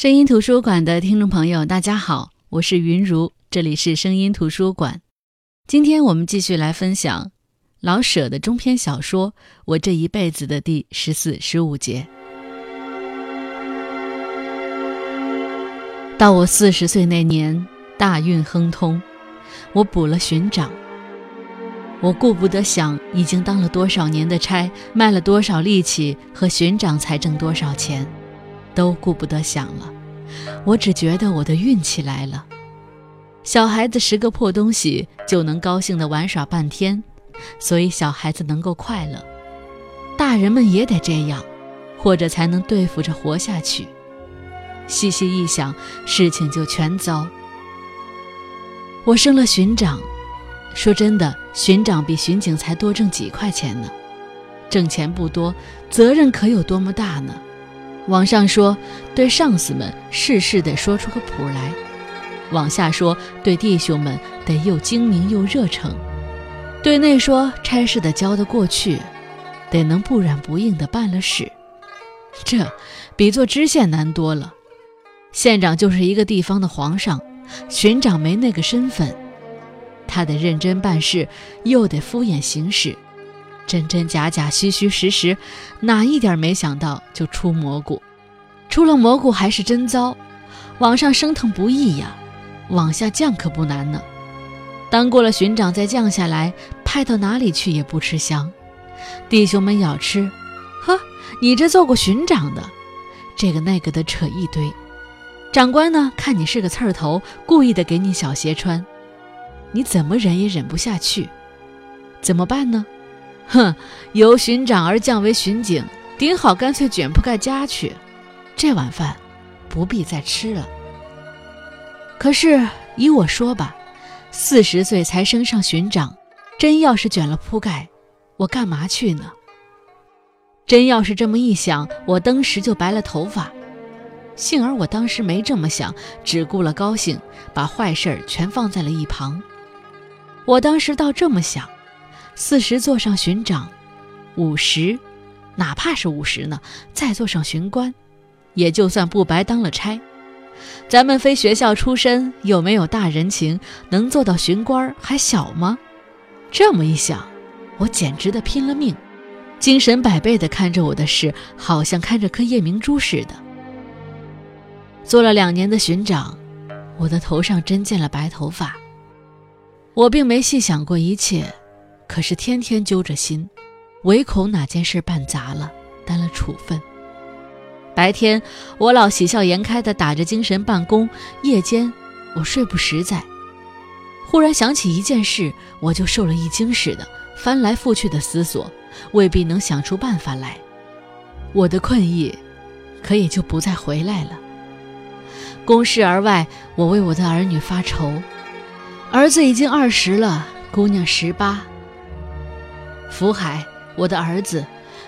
声音图书馆的听众朋友，大家好，我是云如，这里是声音图书馆。今天我们继续来分享老舍的中篇小说《我这一辈子》的第十四、十五节。到我四十岁那年，大运亨通，我补了巡长。我顾不得想已经当了多少年的差，卖了多少力气，和巡长才挣多少钱。都顾不得想了，我只觉得我的运气来了。小孩子拾个破东西就能高兴的玩耍半天，所以小孩子能够快乐，大人们也得这样，或者才能对付着活下去。细细一想，事情就全糟。我升了巡长，说真的，巡长比巡警才多挣几块钱呢，挣钱不多，责任可有多么大呢？往上说，对上司们事事得说出个谱来；往下说，对弟兄们得又精明又热诚；对内说，差事得交得过去，得能不软不硬地办了事。这比做知县难多了。县长就是一个地方的皇上，巡长没那个身份，他得认真办事，又得敷衍行事。真真假假，虚虚实实，哪一点没想到就出蘑菇，出了蘑菇还是真糟。往上升腾不易呀，往下降可不难呢。当过了巡长再降下来，派到哪里去也不吃香。弟兄们要吃，呵，你这做过巡长的，这个那个的扯一堆。长官呢，看你是个刺儿头，故意的给你小鞋穿，你怎么忍也忍不下去，怎么办呢？哼，由巡长而降为巡警，顶好干脆卷铺盖家去，这碗饭不必再吃了。可是依我说吧，四十岁才升上巡长，真要是卷了铺盖，我干嘛去呢？真要是这么一想，我当时就白了头发。幸而我当时没这么想，只顾了高兴，把坏事儿全放在了一旁。我当时倒这么想。四十做上巡长，五十，哪怕是五十呢，再做上巡官，也就算不白当了差。咱们非学校出身，又没有大人情，能做到巡官还小吗？这么一想，我简直的拼了命，精神百倍的看着我的事，好像看着颗夜明珠似的。做了两年的巡长，我的头上真见了白头发。我并没细想过一切。可是天天揪着心，唯恐哪件事办砸了，担了处分。白天我老喜笑颜开的打着精神办公，夜间我睡不实在。忽然想起一件事，我就受了一惊似的，翻来覆去的思索，未必能想出办法来。我的困意，可也就不再回来了。公事而外，我为我的儿女发愁。儿子已经二十了，姑娘十八。福海，我的儿子，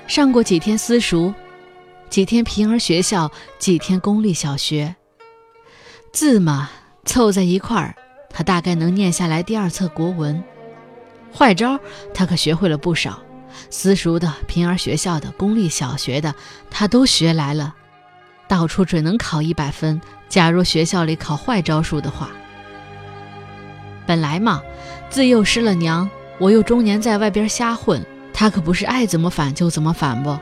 上过几天私塾，几天平儿学校，几天公立小学。字嘛，凑在一块儿，他大概能念下来第二册国文。坏招，他可学会了不少。私塾的、平儿学校的、公立小学的，他都学来了，到处准能考一百分。假如学校里考坏招数的话，本来嘛，自幼失了娘。我又中年在外边瞎混，他可不是爱怎么反就怎么反不？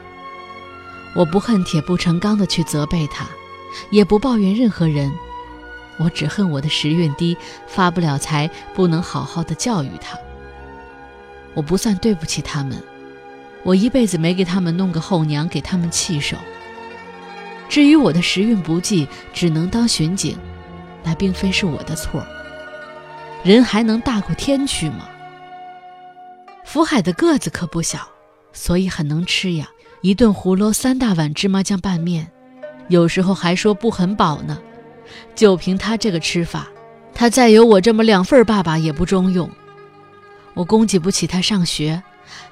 我不恨铁不成钢的去责备他，也不抱怨任何人，我只恨我的时运低，发不了财，不能好好的教育他。我不算对不起他们，我一辈子没给他们弄个后娘，给他们气受。至于我的时运不济，只能当巡警，那并非是我的错。人还能大过天去吗？福海的个子可不小，所以很能吃呀。一顿胡萝三大碗芝麻酱拌面，有时候还说不很饱呢。就凭他这个吃法，他再有我这么两份爸爸也不中用。我供给不起他上学，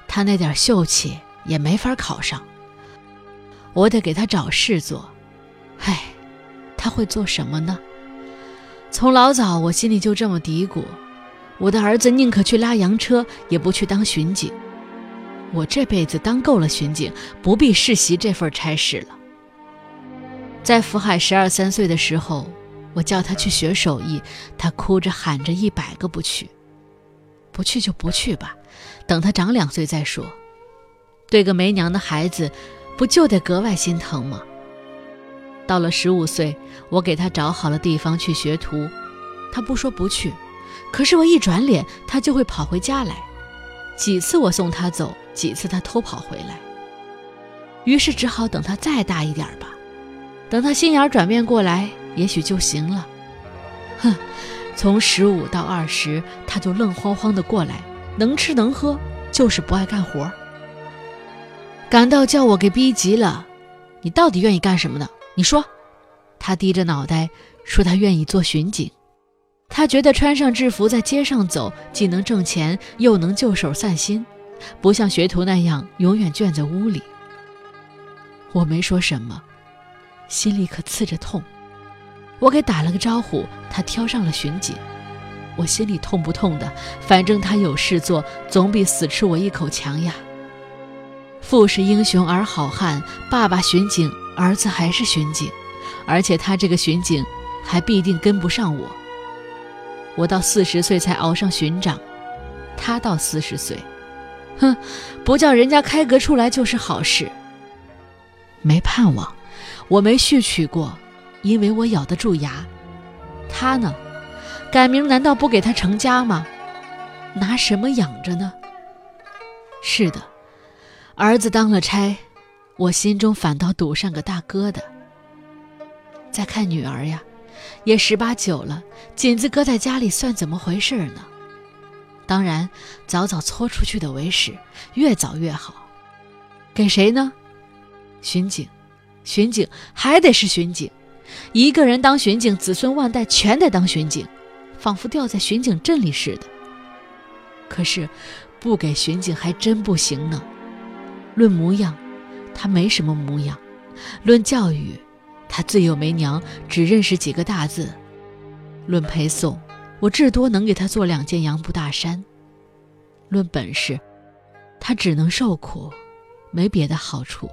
他那点秀气也没法考上。我得给他找事做。唉，他会做什么呢？从老早我心里就这么嘀咕。我的儿子宁可去拉洋车，也不去当巡警。我这辈子当够了巡警，不必世袭这份差事了。在福海十二三岁的时候，我叫他去学手艺，他哭着喊着一百个不去。不去就不去吧，等他长两岁再说。对个没娘的孩子，不就得格外心疼吗？到了十五岁，我给他找好了地方去学徒，他不说不去，可是我一转脸，他就会跑回家来。几次我送他走，几次他偷跑回来。于是只好等他再大一点吧，等他心眼转变过来，也许就行了。哼，从十五到二十，他就愣慌慌的过来，能吃能喝，就是不爱干活。感到叫我给逼急了，你到底愿意干什么呢？你说，他低着脑袋说：“他愿意做巡警，他觉得穿上制服在街上走，既能挣钱，又能就手散心，不像学徒那样永远圈在屋里。”我没说什么，心里可刺着痛。我给打了个招呼，他挑上了巡警。我心里痛不痛的，反正他有事做，总比死吃我一口强呀。父是英雄儿好汉，爸爸巡警。儿子还是巡警，而且他这个巡警还必定跟不上我。我到四十岁才熬上巡长，他到四十岁，哼，不叫人家开革出来就是好事。没盼望，我没续娶过，因为我咬得住牙。他呢，改名难道不给他成家吗？拿什么养着呢？是的，儿子当了差。我心中反倒堵上个大疙瘩。再看女儿呀，也十八九了，紧子搁在家里算怎么回事呢？当然，早早搓出去的为实，越早越好。给谁呢？巡警，巡警还得是巡警，一个人当巡警，子孙万代全得当巡警，仿佛掉在巡警阵里似的。可是，不给巡警还真不行呢。论模样。他没什么模样，论教育，他自幼没娘，只认识几个大字。论陪送，我至多能给他做两件洋布大衫。论本事，他只能受苦，没别的好处。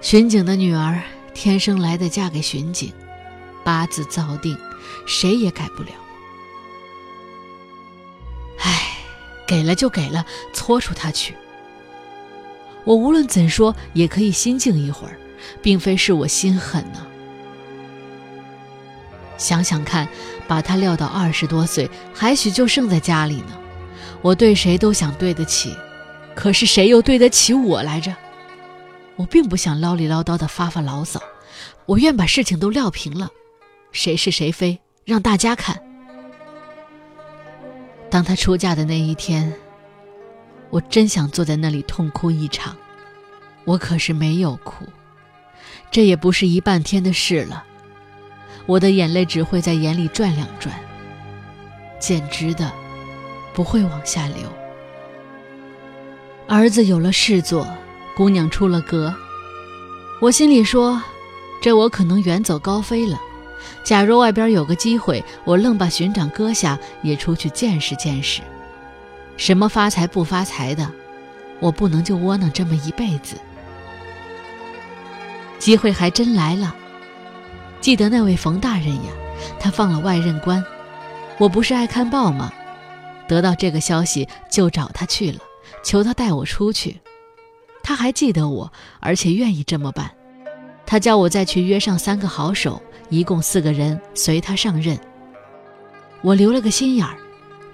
巡警的女儿天生来的，嫁给巡警，八字造定，谁也改不了。唉，给了就给了，搓出他去。我无论怎说，也可以心静一会儿，并非是我心狠呢。想想看，把他撂到二十多岁，还许就剩在家里呢。我对谁都想对得起，可是谁又对得起我来着？我并不想唠里唠叨的发发牢骚，我愿把事情都撂平了，谁是谁非，让大家看。当他出嫁的那一天。我真想坐在那里痛哭一场，我可是没有哭，这也不是一半天的事了。我的眼泪只会在眼里转两转，简直的，不会往下流。儿子有了事做，姑娘出了阁，我心里说，这我可能远走高飞了。假如外边有个机会，我愣把巡长搁下，也出去见识见识。什么发财不发财的，我不能就窝囊这么一辈子。机会还真来了，记得那位冯大人呀，他放了外任官，我不是爱看报吗？得到这个消息就找他去了，求他带我出去。他还记得我，而且愿意这么办。他叫我再去约上三个好手，一共四个人随他上任。我留了个心眼儿。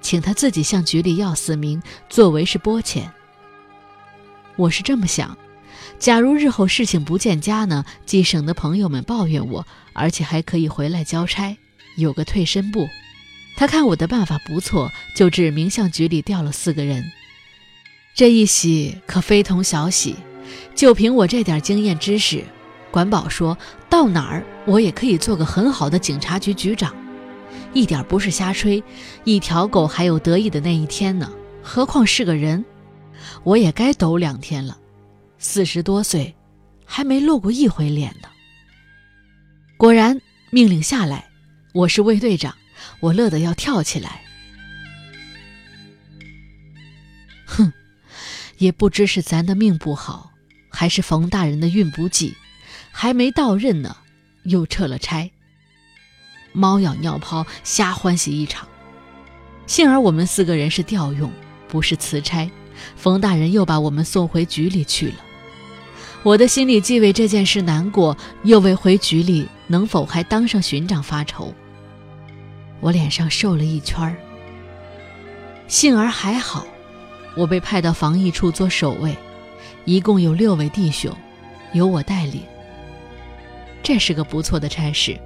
请他自己向局里要四名，作为是拨遣。我是这么想：假如日后事情不见家呢，既省得朋友们抱怨我，而且还可以回来交差，有个退身步。他看我的办法不错，就至名向局里调了四个人。这一喜可非同小喜，就凭我这点经验知识，管保说到哪儿我也可以做个很好的警察局局长。一点不是瞎吹，一条狗还有得意的那一天呢，何况是个人？我也该抖两天了。四十多岁，还没露过一回脸呢。果然，命令下来，我是卫队长，我乐得要跳起来。哼，也不知是咱的命不好，还是冯大人的运不济，还没到任呢，又撤了差。猫咬尿泡，瞎欢喜一场。幸而我们四个人是调用，不是辞差，冯大人又把我们送回局里去了。我的心里既为这件事难过，又为回局里能否还当上巡长发愁。我脸上瘦了一圈儿。幸而还好，我被派到防疫处做守卫，一共有六位弟兄，由我带领。这是个不错的差事。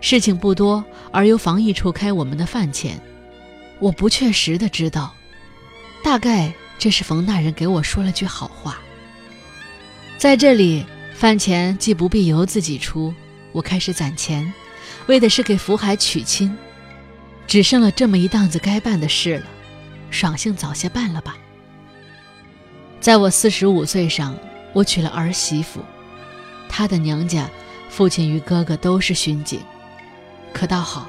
事情不多，而由防疫处开我们的饭钱，我不确实的知道，大概这是冯大人给我说了句好话。在这里，饭钱既不必由自己出，我开始攒钱，为的是给福海娶亲，只剩了这么一档子该办的事了，爽性早些办了吧。在我四十五岁上，我娶了儿媳妇，她的娘家父亲与哥哥都是巡警。可倒好，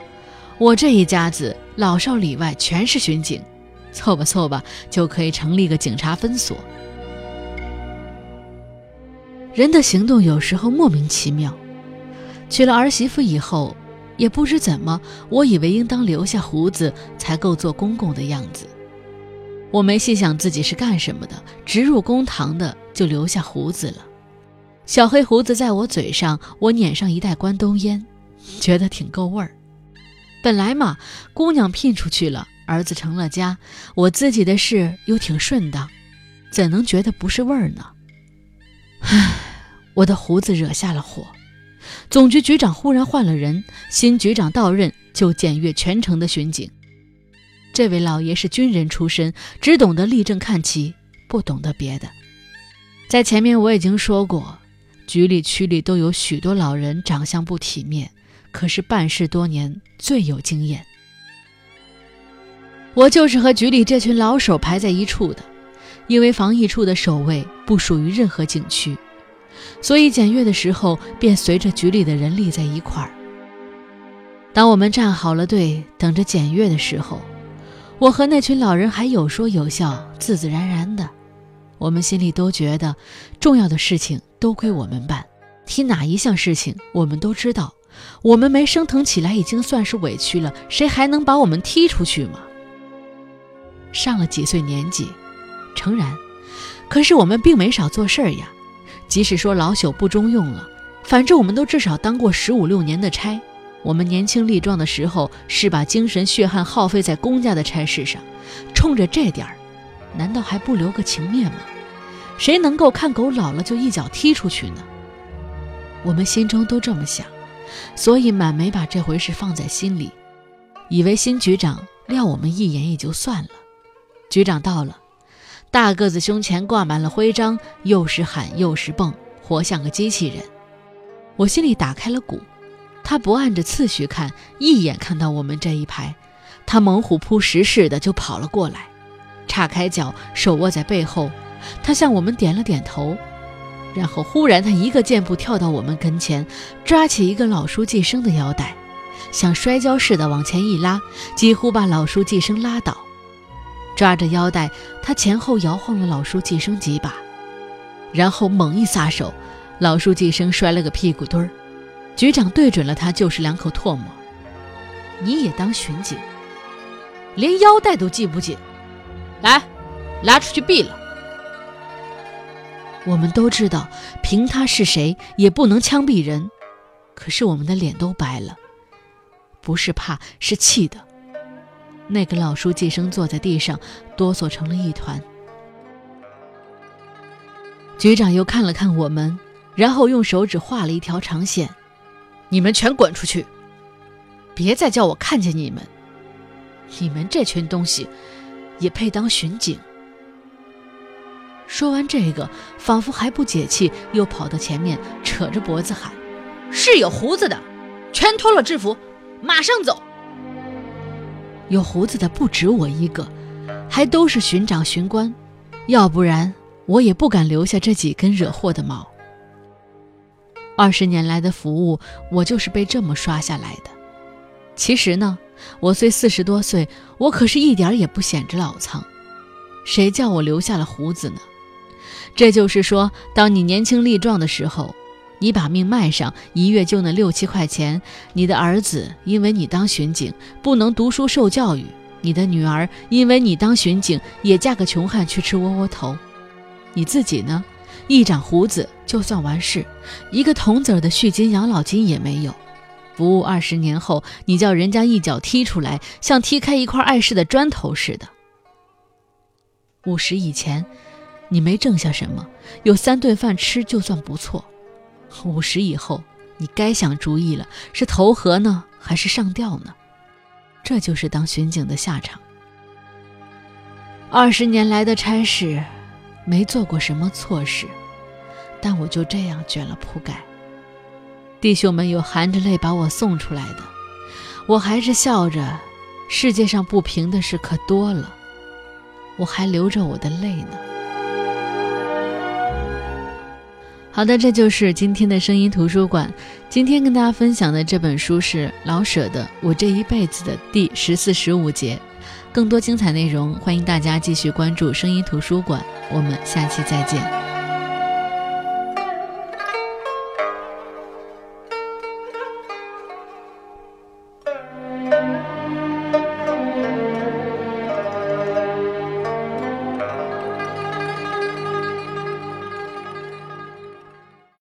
我这一家子老少里外全是巡警，凑吧凑吧就可以成立个警察分所。人的行动有时候莫名其妙。娶了儿媳妇以后，也不知怎么，我以为应当留下胡子才够做公公的样子。我没细想自己是干什么的，直入公堂的就留下胡子了。小黑胡子在我嘴上，我捻上一袋关东烟。觉得挺够味儿。本来嘛，姑娘聘出去了，儿子成了家，我自己的事又挺顺当，怎能觉得不是味儿呢？唉，我的胡子惹下了祸。总局局长忽然换了人，新局长到任就检阅全城的巡警。这位老爷是军人出身，只懂得立正看齐，不懂得别的。在前面我已经说过，局里区里都有许多老人，长相不体面。可是办事多年，最有经验。我就是和局里这群老手排在一处的，因为防疫处的守卫不属于任何景区，所以检阅的时候便随着局里的人立在一块儿。当我们站好了队，等着检阅的时候，我和那群老人还有说有笑，自自然然的。我们心里都觉得，重要的事情都归我们办，提哪一项事情，我们都知道。我们没升腾起来已经算是委屈了，谁还能把我们踢出去吗？上了几岁年纪，诚然，可是我们并没少做事儿呀。即使说老朽不中用了，反正我们都至少当过十五六年的差。我们年轻力壮的时候，是把精神血汗耗费在公家的差事上，冲着这点儿，难道还不留个情面吗？谁能够看狗老了就一脚踢出去呢？我们心中都这么想。所以满没把这回事放在心里，以为新局长撂我们一眼也就算了。局长到了，大个子胸前挂满了徽章，又是喊又是蹦，活像个机器人。我心里打开了鼓。他不按着次序看，一眼看到我们这一排，他猛虎扑食似的就跑了过来，叉开脚，手握在背后，他向我们点了点头。然后忽然，他一个箭步跳到我们跟前，抓起一个老书记生的腰带，像摔跤似的往前一拉，几乎把老书记生拉倒。抓着腰带，他前后摇晃了老书记生几把，然后猛一撒手，老书记生摔了个屁股墩儿。局长对准了他，就是两口唾沫：“你也当巡警，连腰带都系不紧，来，拉出去毙了。”我们都知道，凭他是谁也不能枪毙人，可是我们的脸都白了，不是怕，是气的。那个老书记生坐在地上，哆嗦成了一团。局长又看了看我们，然后用手指画了一条长线：“你们全滚出去，别再叫我看见你们！你们这群东西，也配当巡警？”说完这个，仿佛还不解气，又跑到前面，扯着脖子喊：“是有胡子的，全脱了制服，马上走！”有胡子的不止我一个，还都是巡长、巡官，要不然我也不敢留下这几根惹祸的毛。二十年来的服务，我就是被这么刷下来的。其实呢，我虽四十多岁，我可是一点儿也不显着老苍，谁叫我留下了胡子呢？这就是说，当你年轻力壮的时候，你把命卖上，一月就那六七块钱。你的儿子因为你当巡警不能读书受教育，你的女儿因为你当巡警也嫁个穷汉去吃窝窝头。你自己呢，一长胡子就算完事，一个铜子儿的续金养老金也没有。服务二十年后，你叫人家一脚踢出来，像踢开一块碍事的砖头似的。五十以前，你没挣下什么，有三顿饭吃就算不错。五十以后，你该想主意了，是投河呢，还是上吊呢？这就是当巡警的下场。二十年来的差事，没做过什么错事，但我就这样卷了铺盖。弟兄们有含着泪把我送出来的，我还是笑着。世界上不平的事可多了，我还流着我的泪呢。好的，这就是今天的声音图书馆。今天跟大家分享的这本书是老舍的《我这一辈子》的第十四、十五节。更多精彩内容，欢迎大家继续关注声音图书馆。我们下期再见。